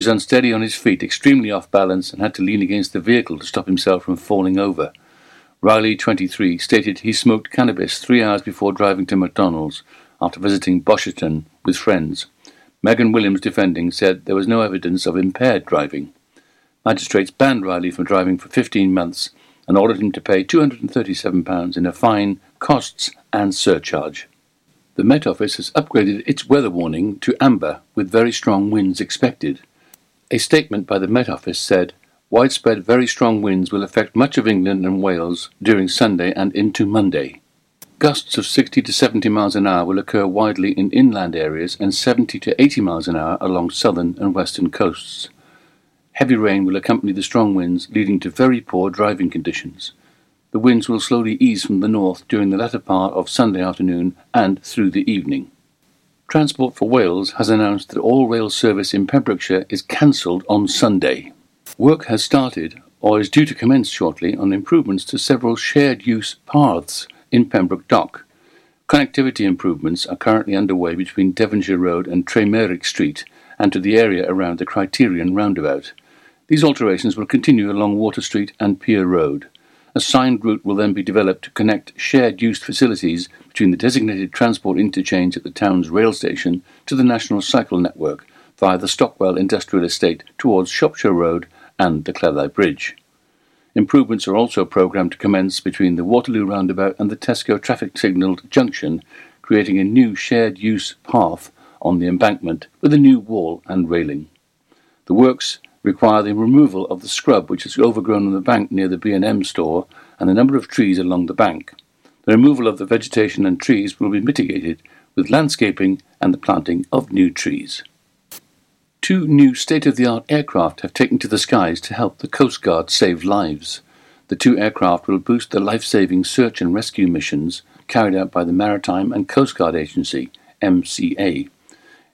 was unsteady on his feet, extremely off balance, and had to lean against the vehicle to stop himself from falling over. Riley, 23, stated he smoked cannabis three hours before driving to McDonald's after visiting Bosherston with friends. Megan Williams, defending, said there was no evidence of impaired driving. Magistrates banned Riley from driving for 15 months and ordered him to pay £237 in a fine, costs, and surcharge. The Met Office has upgraded its weather warning to amber with very strong winds expected. A statement by the Met Office said widespread very strong winds will affect much of England and Wales during Sunday and into Monday. Gusts of 60 to 70 miles an hour will occur widely in inland areas and 70 to 80 miles an hour along southern and western coasts. Heavy rain will accompany the strong winds, leading to very poor driving conditions. The winds will slowly ease from the north during the latter part of Sunday afternoon and through the evening. Transport for Wales has announced that all rail service in Pembrokeshire is cancelled on Sunday. Work has started, or is due to commence shortly, on improvements to several shared use paths in Pembroke Dock. Connectivity improvements are currently underway between Devonshire Road and Tremeyrick Street and to the area around the Criterion roundabout. These alterations will continue along Water Street and Pier Road. A signed route will then be developed to connect shared use facilities between the designated transport interchange at the town's rail station to the national cycle network via the Stockwell Industrial Estate towards Shropshire Road and the Cleddau Bridge. Improvements are also programmed to commence between the Waterloo roundabout and the Tesco traffic signalled junction, creating a new shared use path on the embankment with a new wall and railing. The works require the removal of the scrub which is overgrown on the bank near the B&M store and a number of trees along the bank. The removal of the vegetation and trees will be mitigated with landscaping and the planting of new trees. Two new state of the art aircraft have taken to the skies to help the Coast Guard save lives. The two aircraft will boost the life saving search and rescue missions carried out by the Maritime and Coast Guard Agency, MCA.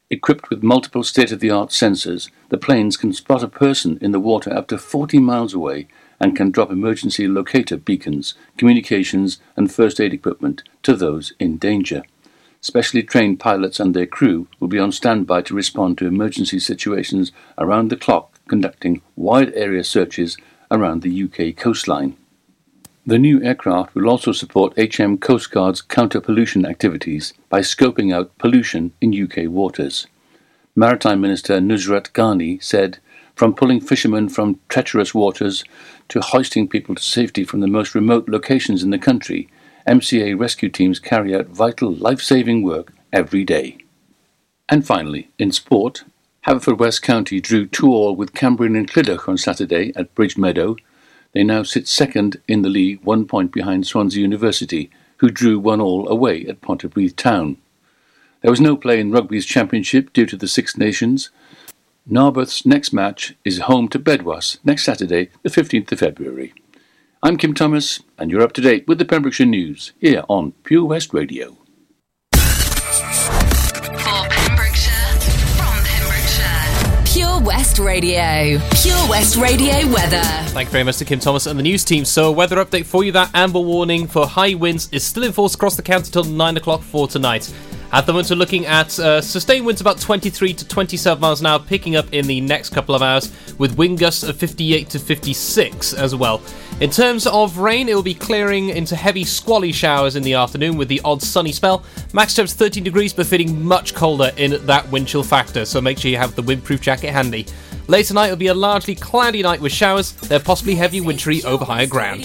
Equipped with multiple state of the art sensors, the planes can spot a person in the water up to 40 miles away and can drop emergency locator beacons, communications, and first aid equipment to those in danger. Specially trained pilots and their crew will be on standby to respond to emergency situations around the clock, conducting wide area searches around the UK coastline. The new aircraft will also support HM Coast Guard's counter pollution activities by scoping out pollution in UK waters. Maritime Minister Nusrat Ghani said, From pulling fishermen from treacherous waters to hoisting people to safety from the most remote locations in the country, MCA rescue teams carry out vital life saving work every day. And finally, in sport, Haverfordwest County drew 2 all with Cambrian and Clydach on Saturday at Bridge Meadow they now sit second in the league, one point behind Swansea University, who drew one all away at Pontypridd Town. There was no play in Rugby's Championship due to the Six Nations. Narberth's next match is home to Bedwas next Saturday, the 15th of February. I'm Kim Thomas, and you're up to date with the Pembrokeshire News here on Pure West Radio. West Radio. Pure West Radio weather. Thank you very much to Kim Thomas and the news team. So, a weather update for you that amber warning for high winds is still in force across the county until 9 o'clock for tonight. At the moment, we're looking at uh, sustained winds about 23 to 27 miles an hour, picking up in the next couple of hours, with wind gusts of 58 to 56 as well. In terms of rain, it will be clearing into heavy squally showers in the afternoon with the odd sunny spell. Max temps 13 degrees, but feeling much colder in that wind chill factor, so make sure you have the windproof jacket handy. Later tonight, it'll be a largely cloudy night with showers. They're possibly heavy wintry over higher ground.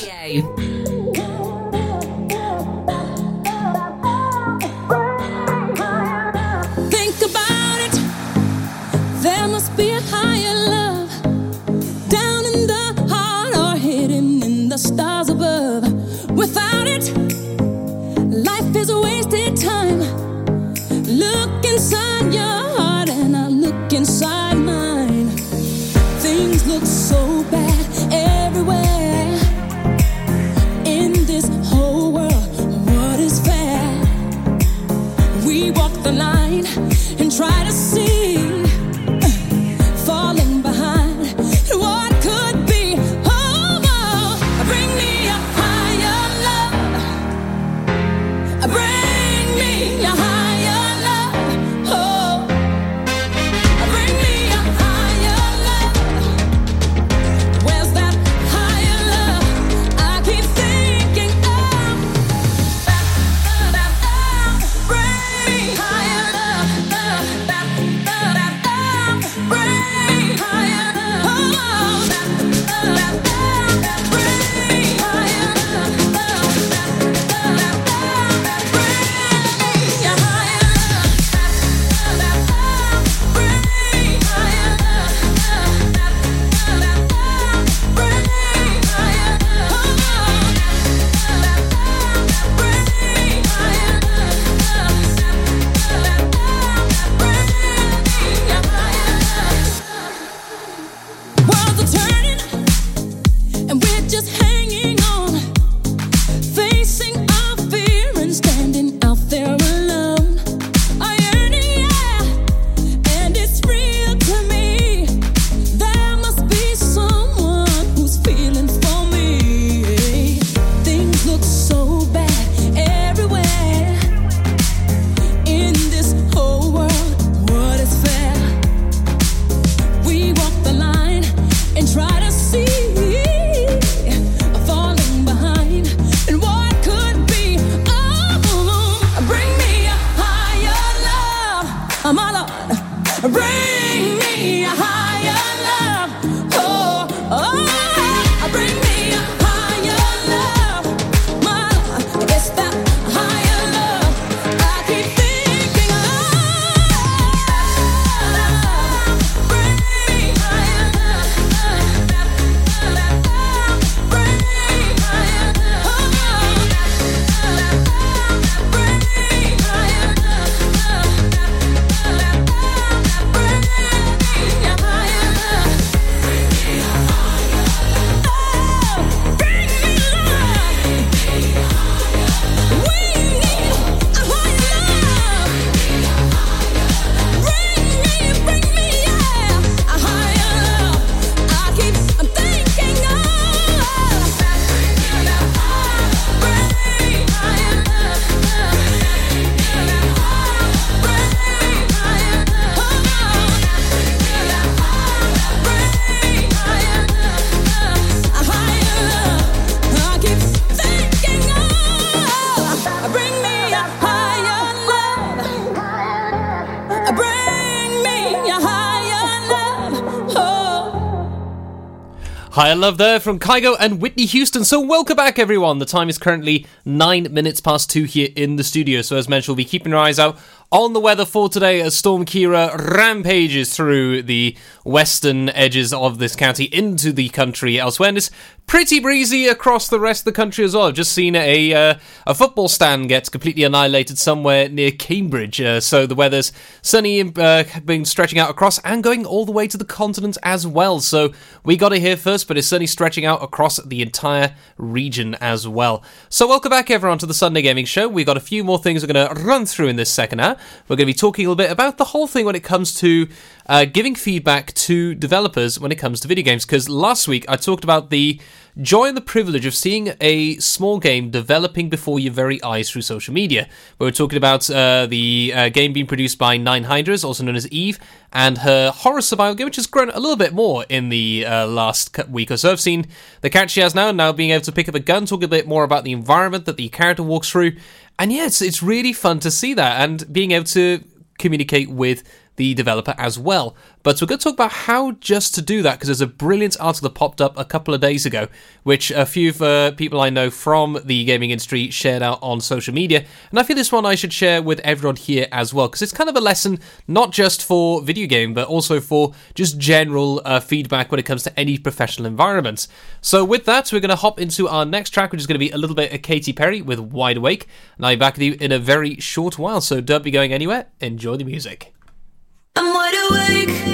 Higher love there from Kygo and Whitney Houston. So, welcome back, everyone. The time is currently nine minutes past two here in the studio. So, as mentioned, we'll be keeping our eyes out on the weather for today as Storm Ciara rampages through the western edges of this county into the country elsewhere. And it's pretty breezy across the rest of the country as well. I've just seen a uh, a football stand get completely annihilated somewhere near Cambridge. Uh, so the weather's sunny, uh, been stretching out across and going all the way to the continent as well. So we got it here first, but it's certainly stretching out across the entire region as well. So welcome back everyone to the Sunday Gaming Show. We've got a few more things we're going to run through in this second hour. We're going to be talking a little bit about the whole thing when it comes to uh, giving feedback to developers when it comes to video games. Because last week I talked about the joy and the privilege of seeing a small game developing before your very eyes through social media. We were talking about uh, the uh, game being produced by Nine Hydras, also known as Eve, and her horror survival game, which has grown a little bit more in the uh, last week or so. I've seen the cat she has now, now being able to pick up a gun, talk a bit more about the environment that the character walks through. And yeah, it's, it's really fun to see that and being able to communicate with the developer as well. But we're going to talk about how just to do that because there's a brilliant article that popped up a couple of days ago, which a few of uh, people I know from the gaming industry shared out on social media. And I feel this one I should share with everyone here as well because it's kind of a lesson not just for video game but also for just general uh, feedback when it comes to any professional environment. So with that, we're going to hop into our next track, which is going to be a little bit of Katy Perry with Wide Awake. And I'll be back with you in a very short while, so don't be going anywhere. Enjoy the music. Awake.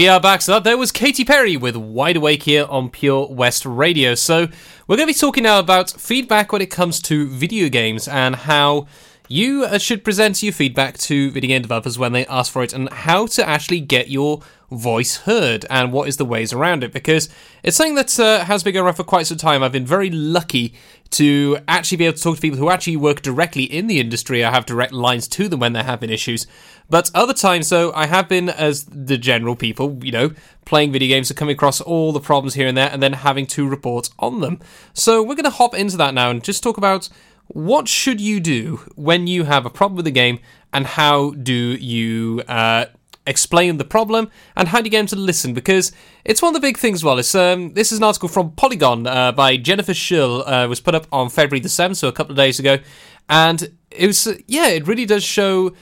We are back. So that there was Katy Perry with Wide Awake here on Pure West Radio. So we're going to be talking now about feedback when it comes to video games and how you uh, should present your feedback to video game developers when they ask for it and how to actually get your voice heard and what is the ways around it because it's something that uh, has been going around for quite some time. I've been very lucky to actually be able to talk to people who actually work directly in the industry. I have direct lines to them when there have been issues. But other times, though, I have been as the general people, you know, playing video games and coming across all the problems here and there and then having to report on them. So we're going to hop into that now and just talk about what should you do when you have a problem with a game and how do you uh, explain the problem, and how do you get them to listen? Because it's one of the big things. Well, it's um, this is an article from Polygon uh, by Jennifer Schill. Uh, was put up on February the seventh, so a couple of days ago, and it was yeah, it really does show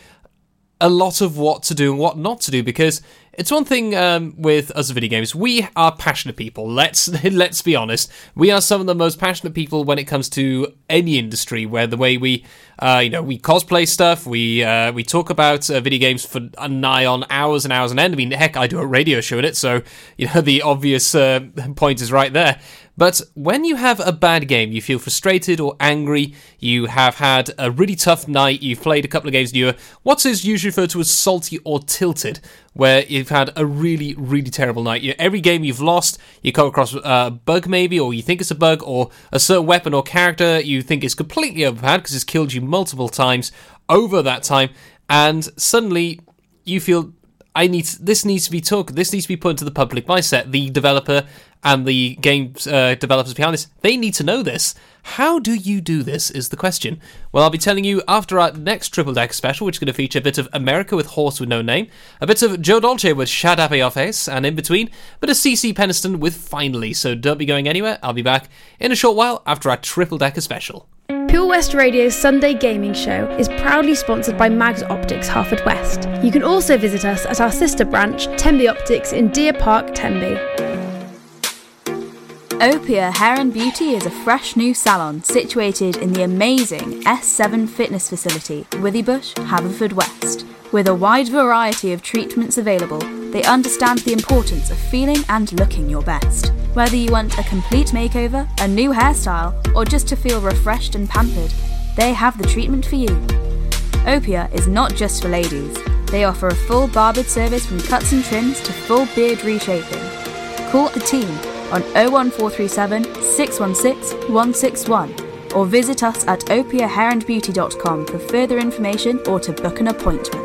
a lot of what to do and what not to do because it's one thing um, with us video games. We are passionate people. Let's let's be honest. We are some of the most passionate people when it comes to any industry. Where the way we, uh, you know, we cosplay stuff. We uh, we talk about uh, video games for nigh on hours and hours and end. I mean, heck, I do a radio show in it, so you know the obvious uh, point is right there. But when you have a bad game, you feel frustrated or angry, you have had a really tough night, you've played a couple of games and you're what's usually referred to as salty or tilted, where you've had a really, really terrible night. Every game you've lost, you come across a bug maybe, or you think it's a bug, or a certain weapon or character you think is completely overpowered because it's killed you multiple times over that time, and suddenly you feel I need this needs to be talked. This needs to be put into the public mindset. The developer and the game uh, developers behind this, they need to know this. How do you do this is the question. Well, I'll be telling you after our next Triple Deck special, which is going to feature a bit of America with Horse with No Name, a bit of Joe Dolce with Your Face, and in between, but a bit of CeCe Peniston with Finally. So don't be going anywhere. I'll be back in a short while after our Triple Decker special. Pure West Radio's Sunday Gaming Show is proudly sponsored by Mags Optics Haverfordwest. You can also visit us at our sister branch, Tenby Optics in Deer Park, Tenby. Opia Hair and Beauty is a fresh new salon situated in the amazing S7 Fitness Facility, Withybush, Haverfordwest. With a wide variety of treatments available, they understand the importance of feeling and looking your best. Whether you want a complete makeover, a new hairstyle, or just to feel refreshed and pampered, they have the treatment for you. Opia is not just for ladies. They offer a full barbered service from cuts and trims to full beard reshaping. Call the team on 01437 616 161 or visit us at opiahairandbeauty.com for further information or to book an appointment.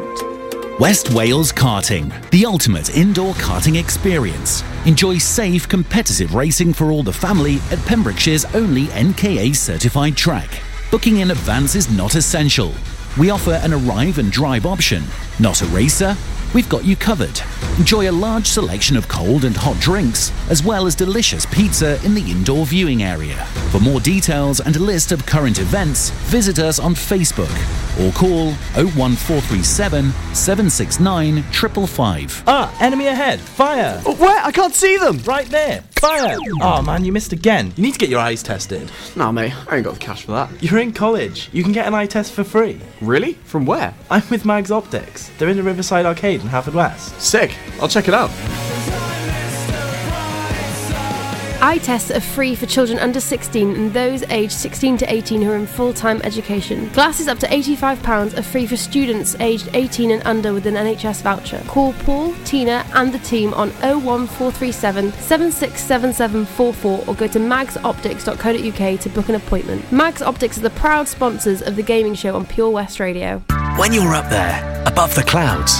West Wales Karting, the ultimate indoor karting experience. Enjoy safe, competitive racing for all the family at Pembrokeshire's only NKA certified track. Booking in advance is not essential. We offer an arrive and drive option. Not a racer? We've got you covered. Enjoy a large selection of cold and hot drinks, as well as delicious pizza in the indoor viewing area. For more details and a list of current events, visit us on Facebook or call 01437 769 555. Ah, enemy ahead! Fire! Oh, where? I can't see them! Right there! Fire! Oh man, you missed again. You need to get your eyes tested. Nah, mate, I ain't got the cash for that. You're in college. You can get an eye test for free. Really? From where? I'm with Mags Optics. They're in the Riverside Arcade in Haverfordwest. Sick. I'll check it out. Eye tests are free for children under 16 and those aged 16 to 18 who are in full time education. Glasses up to £85 are free for students aged 18 and under with an NHS voucher. Call Paul, Tina, and the team on 01437 767744 or go to magsoptics.co.uk to book an appointment. Mags Optics are the proud sponsors of the gaming show on Pure West Radio. When you're up there, above the clouds,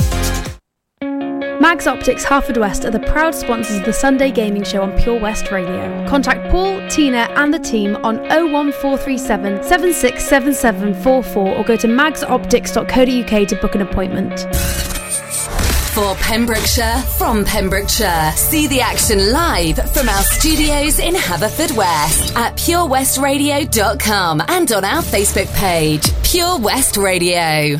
Mags Optics Haverfordwest are the proud sponsors of the Sunday Gaming Show on Pure West Radio. Contact Paul, Tina, and the team on 01437 767744 or go to magsoptics.co.uk to book an appointment. For Pembrokeshire, from Pembrokeshire. See the action live from our studios in Haverfordwest at purewestradio.com and on our Facebook page, Pure West Radio.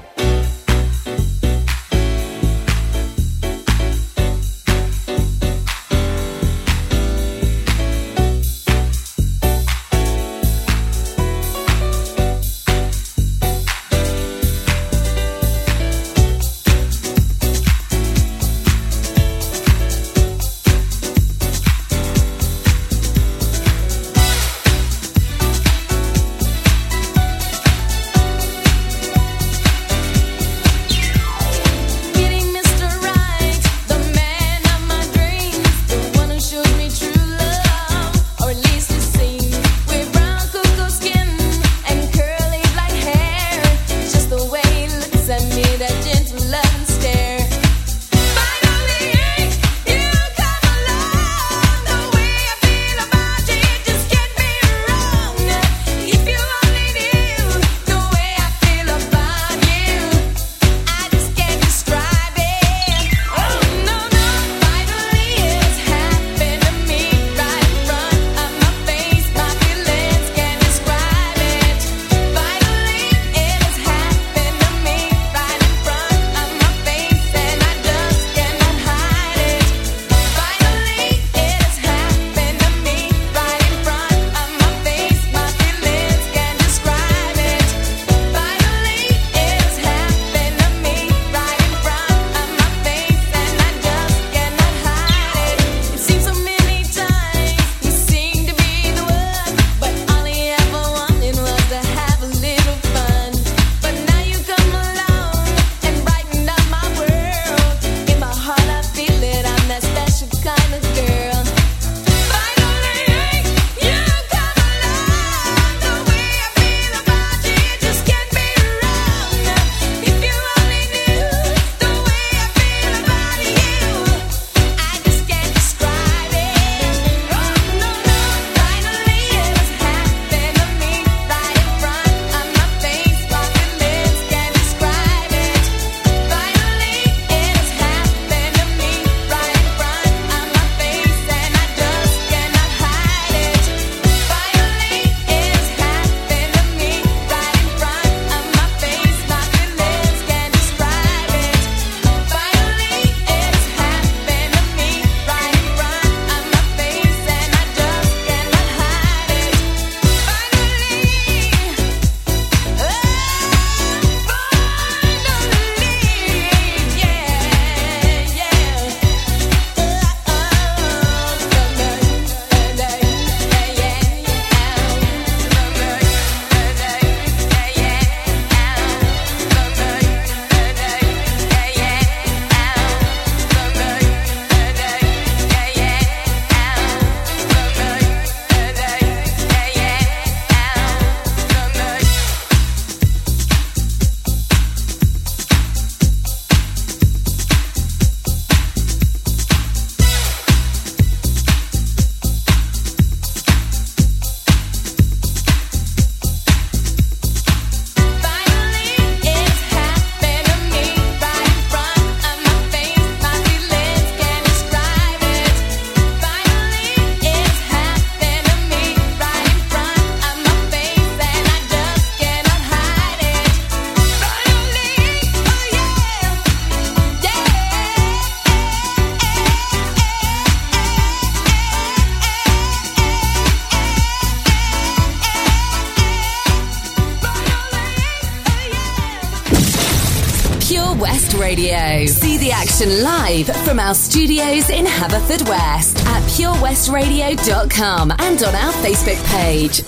Studios in Haverfordwest at purewestradio.com and on our Facebook page.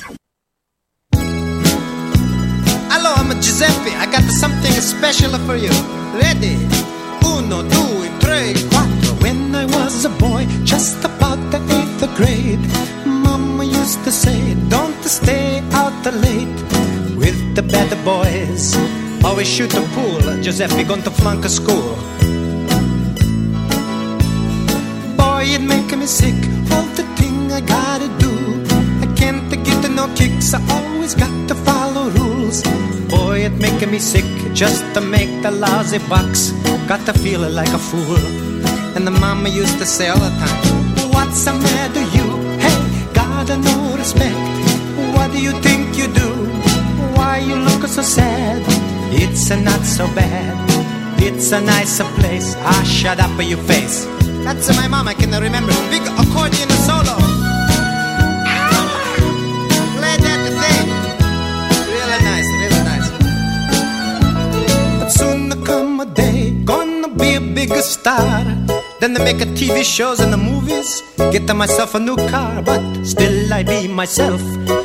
Hello, I'm Giuseppe. I got something special for you. Ready? Uno, due, tre, quattro. When I was a boy, just about the eighth grade, Mama used to say, Don't stay out late with the bad boys. Always shoot the pool. Giuseppe going to flunk a school. making me sick just to make the lousy bucks. Got to feel like a fool. And the mama used to say all the time, What's the matter, you? Hey, got no respect. What do you think you do? Why you look so sad? It's a not so bad. It's a nicer place. Ah, shut up, your face. That's my mama can remember. Big accordion solo. A star. Then they make a TV shows and the movies. Get myself a new car, but still I be myself.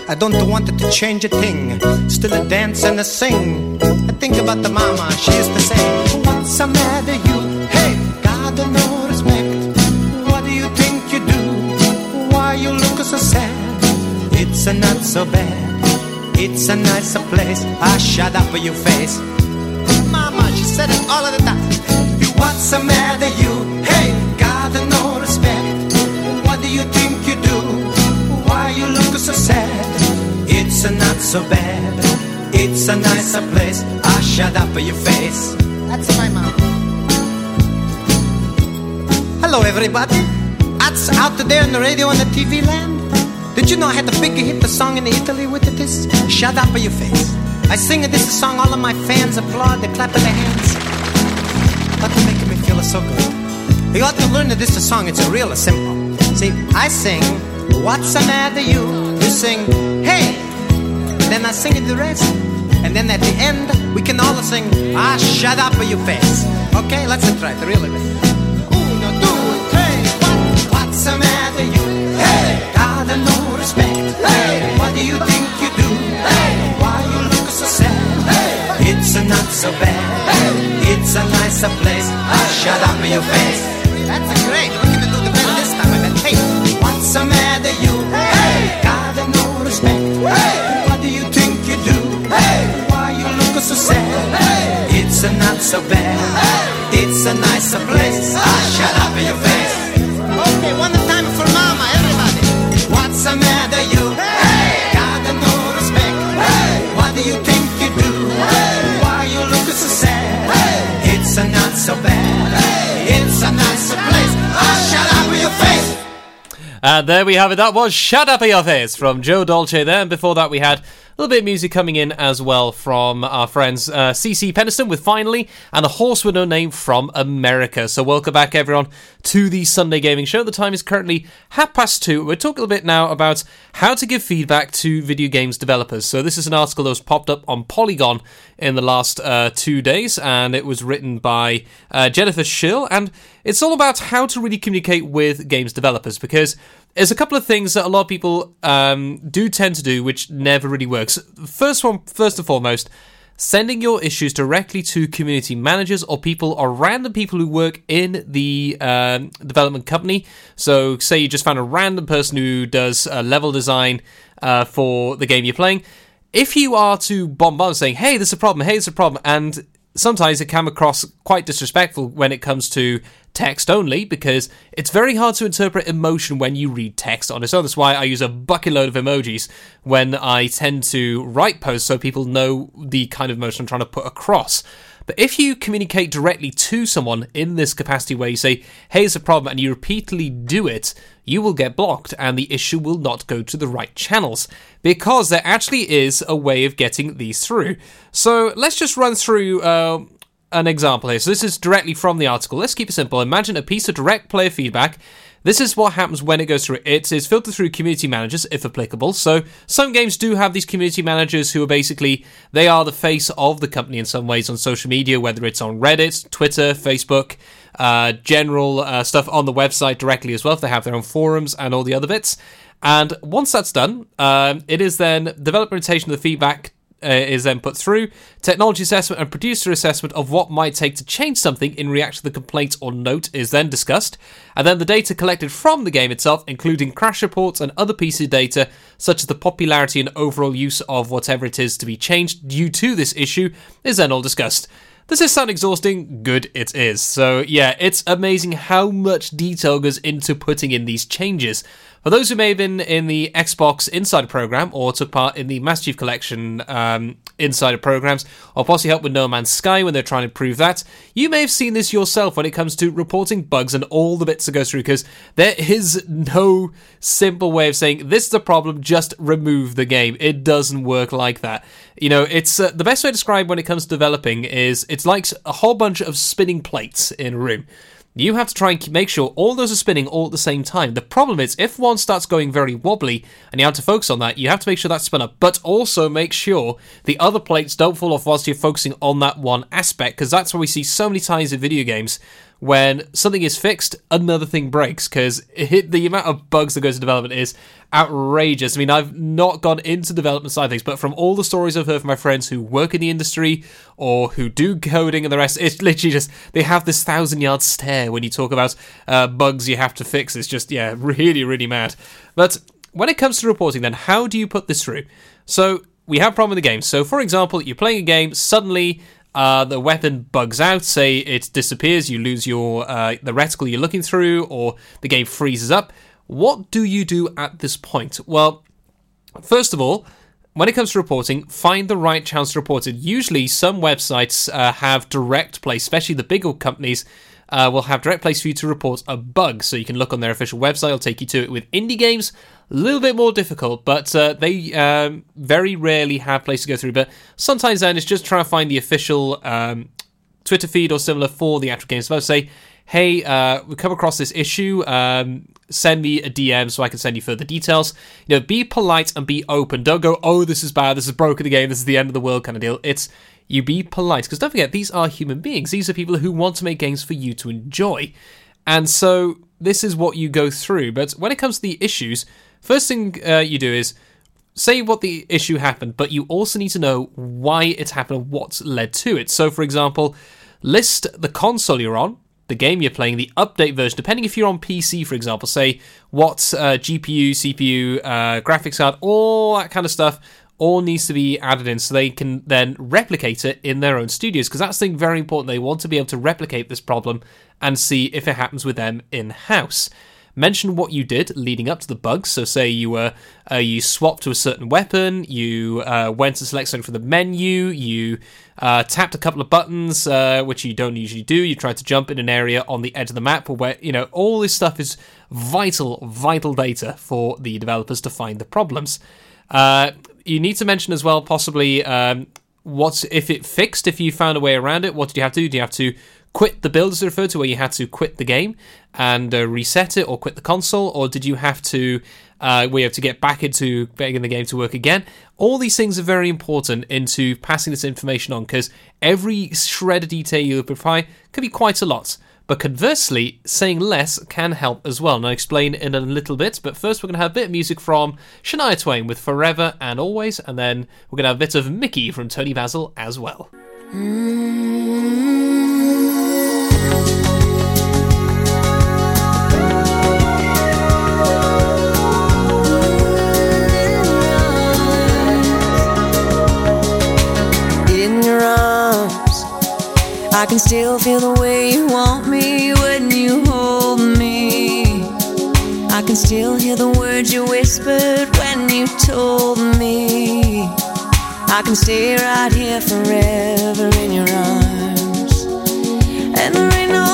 I don't want it to change a thing. Still a dance and a sing. I think about the mama, she used to say, What's the matter, you? Hey, God, no respect. What do you think you do? Why you look so sad? It's a not so bad. It's a nicer place. I shut up for your face. Mama, she said it all of the time. What's the matter, you? Hey, God, no respect. What do you think you do? Why you look so sad? It's a not so bad. It's a nicer place. I shut up your face. That's my mom. Hello, everybody. That's out there on the radio and the TV land. Did you know I had the big hit the song in Italy with it? This shut up your face. I sing this song, all of my fans applaud, they clap their hands. But they're making me so good. You ought to learn that this is a song, it's a real simple. See, I sing, what's the matter you? You sing, hey. Then I sing it the rest. And then at the end, we can all sing, ah, shut up you face. Okay, let's try it really. Uno, due, tre, quattro. What's the matter you? Hey, God, no respect. Hey, what do you think It's not so bad. Hey, it's a nicer place. Ah, shut up in your face. That's great. We're gonna do the better this time. I bet. Hey, what's the matter you? Hey, God, no respect. Hey, what do you think you do? Hey, why you look so sad? Hey, it's a not so bad. Hey. It's a nicer place. Ah, shut up in your face. Okay, one time for mama, everybody. What's the matter And there we have it. That was Shut Up Your Face from Joe Dolce there. And before that, we had little bit of music coming in as well from our friends uh, CeCe Peniston with Finally and A Horse with No Name from America. So, welcome back, everyone, to the Sunday Gaming Show. The time is currently half past two. We're talking a bit now about how to give feedback to video games developers. So, this is an article that was popped up on Polygon in the last uh, two days, and it was written by uh, Jennifer Scheurle. And it's all about how to really communicate with games developers because there's a couple of things that a lot of people um, do tend to do which never really works. First one, first and foremost, sending your issues directly to community managers or people or random people who work in the um, development company. So, say you just found a random person who does uh, level design uh, for the game you're playing. If you are to bomb bombard saying, "Hey, there's a problem. Hey, there's a problem," and sometimes it can across quite disrespectful when it comes to text only because it's very hard to interpret emotion when you read text on its own. That's why I use a bucket load of emojis when I tend to write posts so people know the kind of emotion I'm trying to put across. But if you communicate directly to someone in this capacity where you say, hey, it's a problem, and you repeatedly do it, you will get blocked and the issue will not go to the right channels because there actually is a way of getting these through. So let's just run through. Uh, an example here. So this is directly from the article. Let's keep it simple. Imagine a piece of direct player feedback. This is what happens when it goes through. It is filtered through community managers, if applicable. So some games do have these community managers who are basically they are the face of the company in some ways on social media, whether it's on Reddit, Twitter, Facebook, uh, general uh, stuff on the website directly as well. If they have their own forums and all the other bits. And once that's done, um, it is then developer rotation of the feedback uh, is then put through, technology assessment and producer assessment of what might take to change something in reaction to the complaint or note is then discussed, and then the data collected from the game itself, including crash reports and other pieces of data, such as the popularity and overall use of whatever it is to be changed due to this issue, is then all discussed. This sound exhausting? Good, it is. So, yeah, it's amazing how much detail goes into putting in these changes. For those who may have been in the Xbox Insider program or took part in the Master Chief Collection um, Insider programs, or possibly helped with No Man's Sky when they're trying to improve that, you may have seen this yourself when it comes to reporting bugs and all the bits that go through, because there is no simple way of saying this is a problem, just remove the game. It doesn't work like that. You know, it's uh, the best way to describe when it comes to developing is it's like a whole bunch of spinning plates in a room. You have to try and make sure all those are spinning all at the same time. The problem is, if one starts going very wobbly and you have to focus on that, you have to make sure that's spun up, but also make sure the other plates don't fall off whilst you're focusing on that one aspect, because that's why we see so many times in video games when something is fixed, another thing breaks, because the amount of bugs that goes into development is outrageous. I mean, I've not gone into development side things, but from all the stories I've heard from my friends who work in the industry or who do coding and the rest, it's literally just they have this thousand yard stare when you talk about uh, bugs you have to fix. It's just yeah, really really mad. But when it comes to reporting, then how do you put this through? So we have a problem in the game. So for example, you're playing a game, suddenly. Uh, the weapon bugs out. Say it disappears. You lose your uh, the reticle you're looking through, or the game freezes up. What do you do at this point? Well, first of all, when it comes to reporting, find the right channels to report it. Usually, some websites uh, have direct place, especially the bigger companies. Uh, will have direct place for you to report a bug, so you can look on their official website. It'll take you to it. With indie games, a little bit more difficult, but uh, they um, very rarely have place to go through. But sometimes then it's just trying to find the official um, Twitter feed or similar for the actual games developer. Say, hey, uh, we come across this issue. Um, send me a DM so I can send you further details. You know, be polite and be open. Don't go, oh, this is bad. This is broken the game. This is the end of the world kind of deal. It's you be polite because don't forget these are human beings. These are people who want to make games for you to enjoy, and so this is what you go through. But when it comes to the issues, first thing uh, you do is say what the issue happened, but you also need to know why it happened, what led to it. So, for example, list the console you're on, the game you're playing, the update version, depending if you're on PC, for example, say what uh, GPU, CPU, uh, graphics card, all that kind of stuff. All needs to be added in so they can then replicate it in their own studios because that's thing very important. They want to be able to replicate this problem and see if it happens with them in house mention what you did leading up to the bugs. So, say you were uh, you swapped to a certain weapon, you uh, went to select something from the menu, you uh, tapped a couple of buttons, uh, which you don't usually do. You tried to jump in an area on the edge of the map, where you know all this stuff is vital, vital data for the developers to find the problems. Uh, you need to mention as well, possibly. Um, if it fixed? If you found a way around it, what did you have to do? Do you have to quit the build as referred to, where you had to quit the game and uh, reset it, or quit the console, or did you have to uh, you have to get back into getting the game to work again? All these things are very important into passing this information on because every shred of detail you provide could be quite a lot. But conversely, saying less can help as well, and I'll explain in a little bit. But first, we're going to have a bit of music from Shania Twain with Forever and Always, and then we're going to have a bit of Mickey from Toni Basil as well. in I can still feel the way you want me when you hold me. I can still hear the words you whispered when you told me. I can stay right here forever in your arms. And there ain't no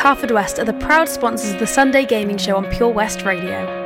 Haverfordwest are the proud sponsors of the Sunday Gaming Show on Pure West Radio.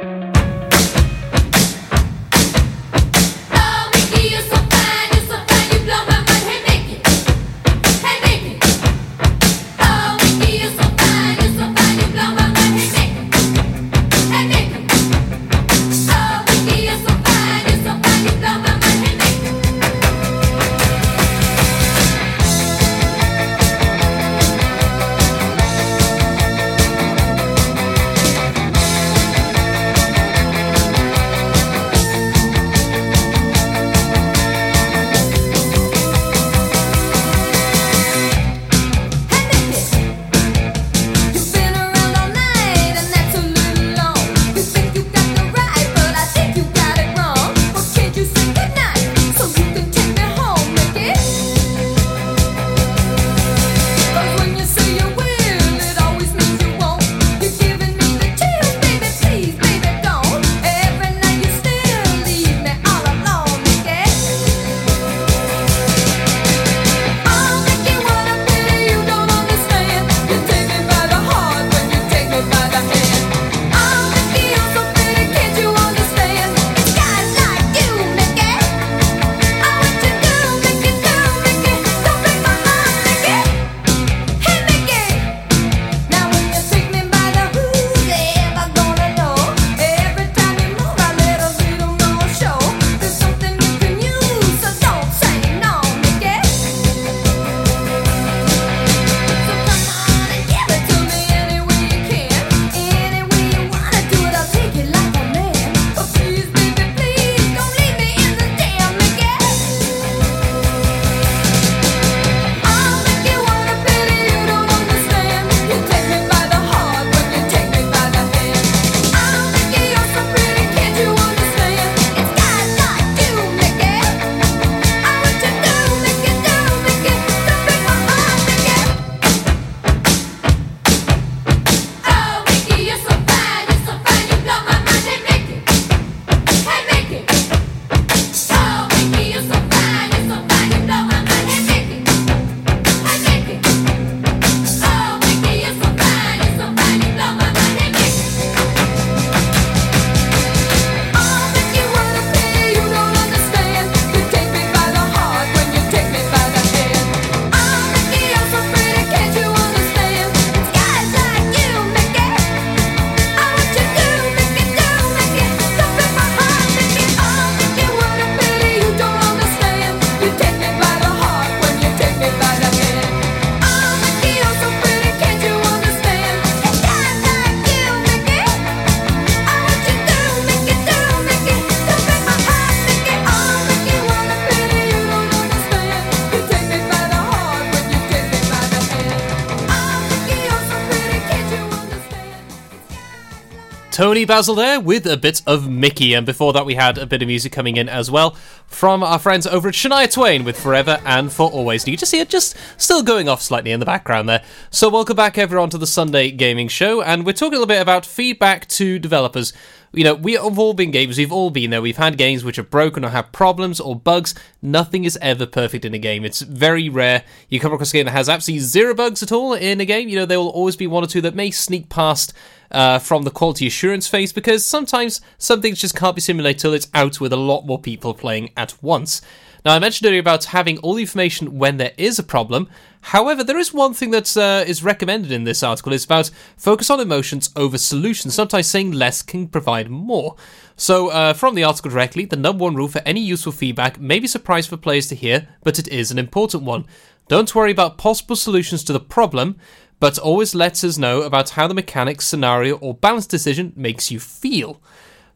Toni Basil there with a bit of Mickey, and before that we had a bit of music coming in as well from our friends over at Shania Twain with Forever and For Always. And you just see it just still going off slightly in the background there. So welcome back everyone to the Sunday Gaming Show, and we're talking a little bit about feedback to developers. You know, we have all been gamers, we've all been there. We've had games which are broken or have problems or bugs. Nothing is ever perfect in a game. It's very rare you come across a game that has absolutely zero bugs at all in a game. You know, there will always be one or two that may sneak past uh, from the quality assurance phase because sometimes some things just can't be simulated till it's out with a lot more people playing at once. Now, I mentioned earlier about having all the information when there is a problem. However, there is one thing that uh, is recommended in this article. It's about focus on emotions over solutions. Sometimes saying less can provide more. So, uh, from the article directly, the number one rule for any useful feedback may be surprise for players to hear, but it is an important one. Don't worry about possible solutions to the problem, but always lets us know about how the mechanics, scenario, or balance decision makes you feel.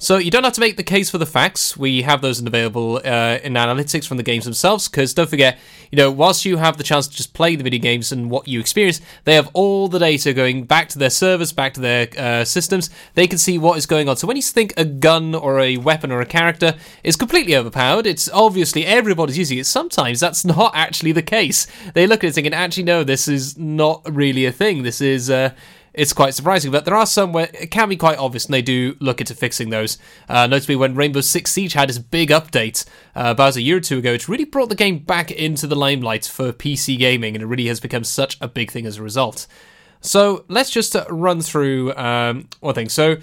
So you don't have to make the case for the facts. We have those available uh, in analytics from the games themselves. Because don't forget, you know, whilst you have the chance to just play the video games and what you experience, they have all the data going back to their servers, back to their uh, systems. They can see what is going on. So when you think a gun or a weapon or a character is completely overpowered, it's obviously everybody's using it. Sometimes that's not actually the case. They look at it thinking, actually, no, this is not really a thing. This is. Uh, it's quite surprising. But there are some where it can be quite obvious, and they do look into fixing those. Uh, notably, when Rainbow Six Siege had its big update uh, about a year or two ago, it really brought the game back into the limelight for PC gaming, and it really has become such a big thing as a result. So let's just uh, run through um, one thing. So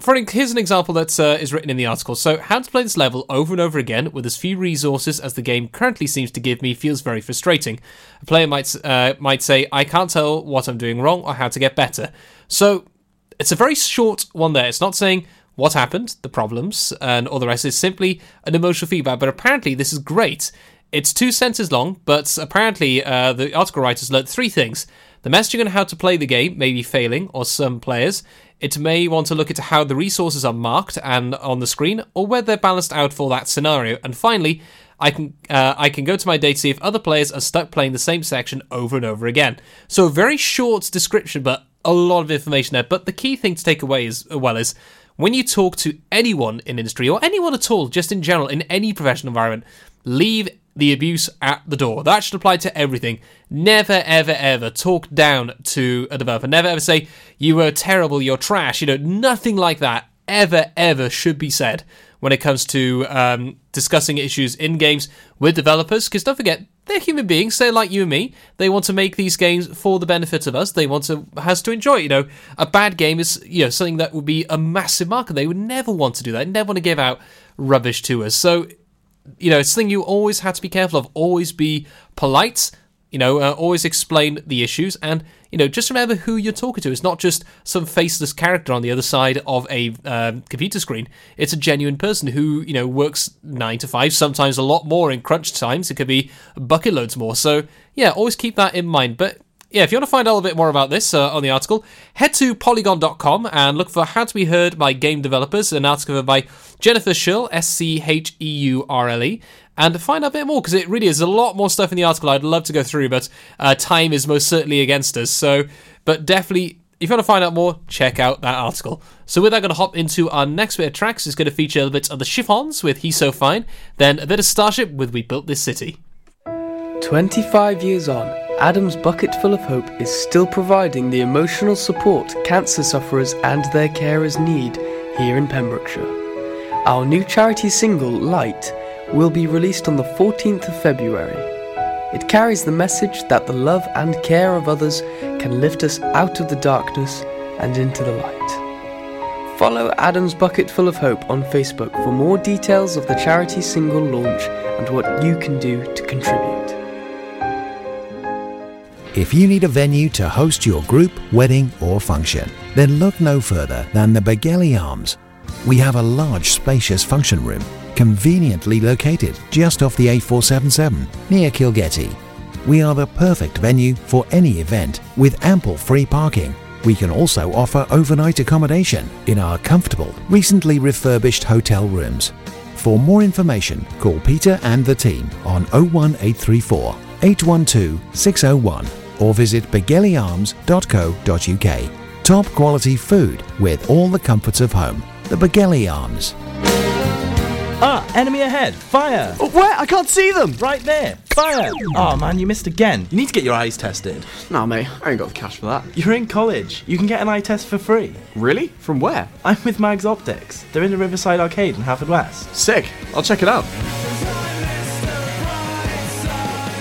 for here's an example that uh, is written in the article. So, how to play this level over and over again with as few resources as the game currently seems to give me feels very frustrating. A player might uh, might say, "I can't tell what I'm doing wrong or how to get better." So, it's a very short one there. It's not saying what happened, the problems, and all the rest. It's simply an emotional feedback. But apparently, this is great. It's two sentences long, but apparently, uh, the article writers learned three things. The messaging on how to play the game may be failing, or some players. It may want to look at how the resources are marked and on the screen, or whether they're balanced out for that scenario. And finally, I can uh, I can go to my data to see if other players are stuck playing the same section over and over again. So a very short description, but a lot of information there. But the key thing to take away is well is when you talk to anyone in industry or anyone at all, just in general in any professional environment, leave the abuse at the door. That should apply to everything. Never, ever, ever talk down to a developer. Never, ever say, you were terrible, you're trash. You know, nothing like that ever, ever should be said when it comes to um, discussing issues in games with developers. Because don't forget, they're human beings. They're like you and me. They want to make these games for the benefit of us. They want to has to enjoy. It. You know, a bad game is you know something that would be a massive market. They would never want to do that. They Never want to give out rubbish to us. So you know, it's something you always had to be careful of. Always be polite. You know, uh, always explain the issues, and you know, just remember who you're talking to. It's not just some faceless character on the other side of a um, computer screen. It's a genuine person who you know works nine to five, sometimes a lot more in crunch times. It could be bucket loads more. So yeah, always keep that in mind. But yeah, if you want to find out a little bit more about this uh, on the article, head to polygon.com and look for How to Be Heard by Game Developers, an article by Jennifer Scheurle, S C H E U R L E, and find out a bit more because it really is a lot more stuff in the article I'd love to go through, but uh, time is most certainly against us. So, but definitely, if you want to find out more, check out that article. So, with that, going to hop into our next bit of tracks. It's going to feature a bit of the Chiffons with He's So Fine, then a bit of Starship with We Built This City. 25 years on, Adam's Bucket Full of Hope is still providing the emotional support cancer sufferers and their carers need here in Pembrokeshire. Our new charity single, Light, will be released on the 14th of February. It carries the message that the love and care of others can lift us out of the darkness and into the light. Follow Adam's Bucket Full of Hope on Facebook for more details of the charity single launch and what you can do to contribute. If you need a venue to host your group, wedding, or function, then look no further than the Begelly Arms. We have a large, spacious function room, conveniently located just off the A477 near Kilgetty. We are the perfect venue for any event with ample free parking. We can also offer overnight accommodation in our comfortable, recently refurbished hotel rooms. For more information, call Peter and the team on 01834 812 601 or visit begellyarms.co.uk. top quality food with all the comforts of home. The Begelly Arms. Ah, enemy ahead! Fire! Where? I can't see them! Right there! Fire! Oh man, you missed again. You need to get your eyes tested. Nah, mate, I ain't got the cash for that. You're in college. You can get an eye test for free. Really? From where? I'm with Mags Optics. They're in the Riverside Arcade in Haverfordwest. Sick. I'll check it out.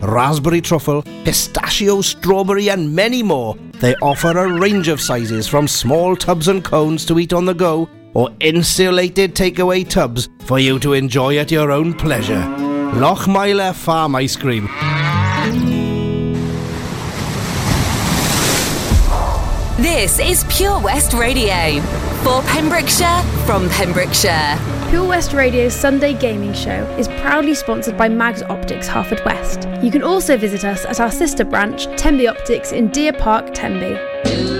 raspberry truffle, pistachio, strawberry, and many more. They offer a range of sizes from small tubs and cones to eat on the go or insulated takeaway tubs for you to enjoy at your own pleasure. Lochmeyler Farm Ice Cream. This is Pure West Radio. For Pembrokeshire, from Pembrokeshire. Pure West Radio's Sunday gaming show is proudly sponsored by Mags Optics Haverfordwest. You can also visit us at our sister branch, Tenby Optics in Deer Park, Tenby.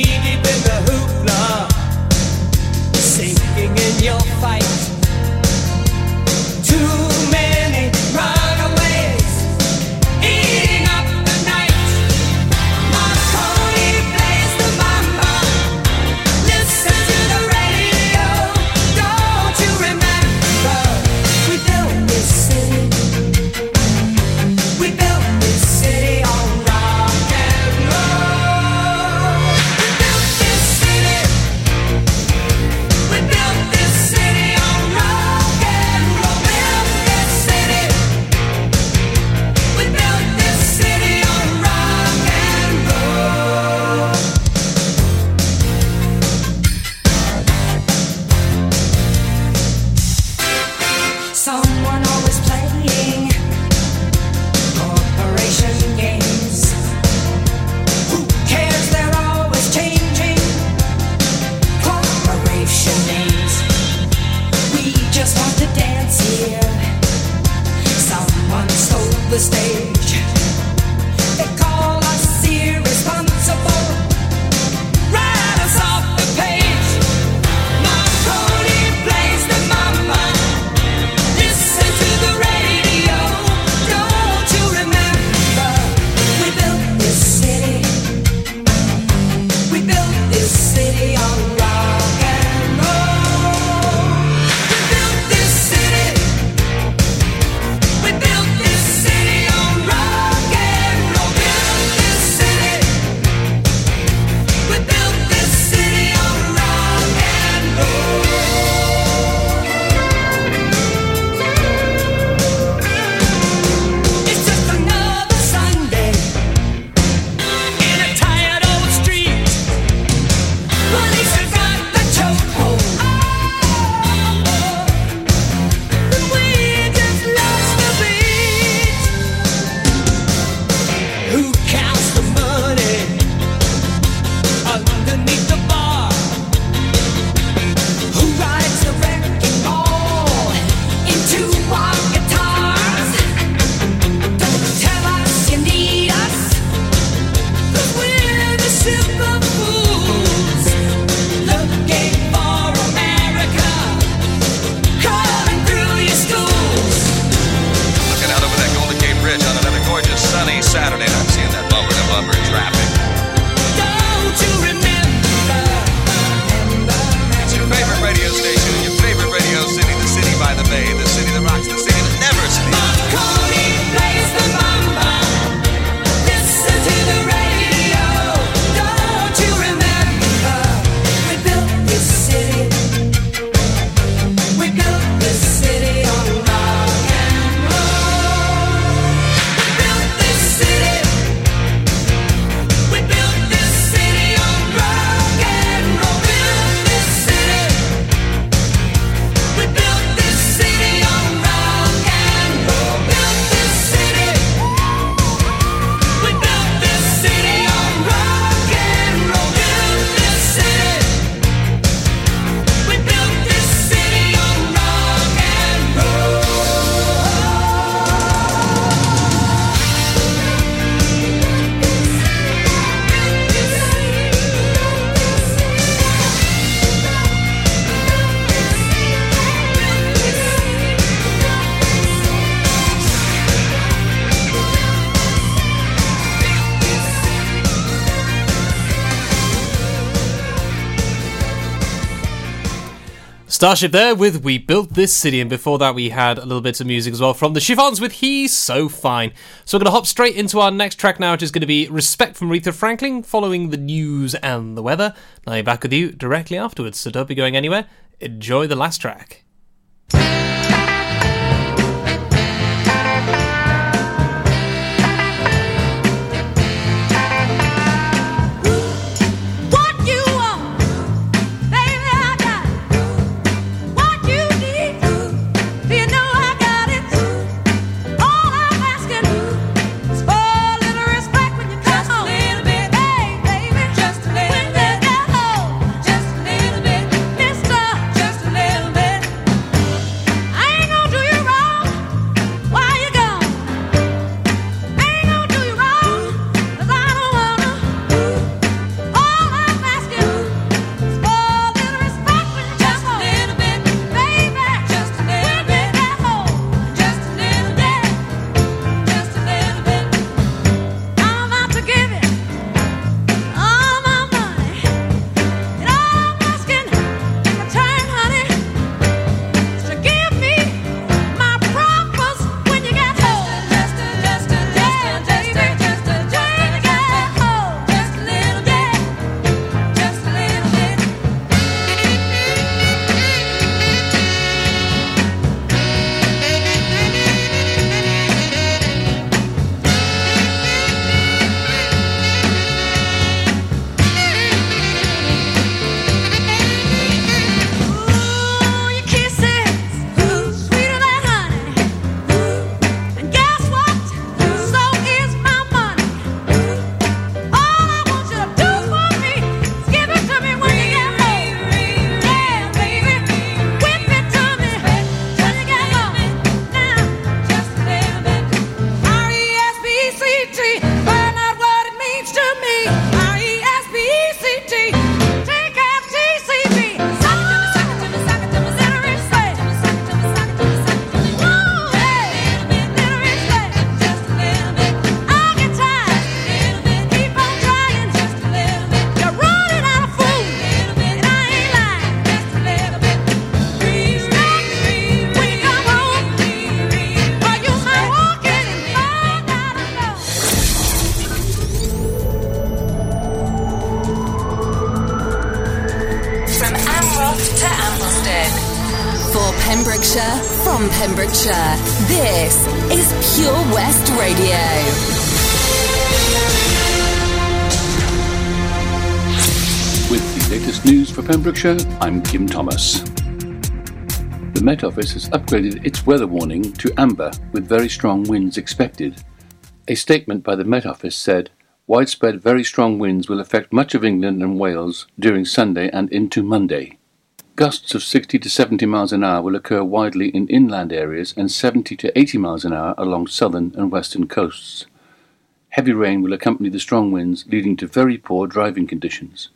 Knee deep in the hoopla, sinking in your fight. Starship there with We Built This City, and before that we had a little bit of music as well from the Chiffons with He's So Fine. So we're going to hop straight into our next track now, which is going to be Respect from Aretha Franklin, following the news and the weather. Now I'm back with you directly afterwards, so don't be going anywhere. Enjoy the last track. Pembrokeshire, I'm Kim Thomas. The Met Office has upgraded its weather warning to amber with very strong winds expected. A statement by the Met Office said widespread very strong winds will affect much of England and Wales during Sunday and into Monday. Gusts of 60 to 70 miles an hour will occur widely in inland areas and 70 to 80 miles an hour along southern and western coasts. Heavy rain will accompany the strong winds, leading to very poor driving conditions.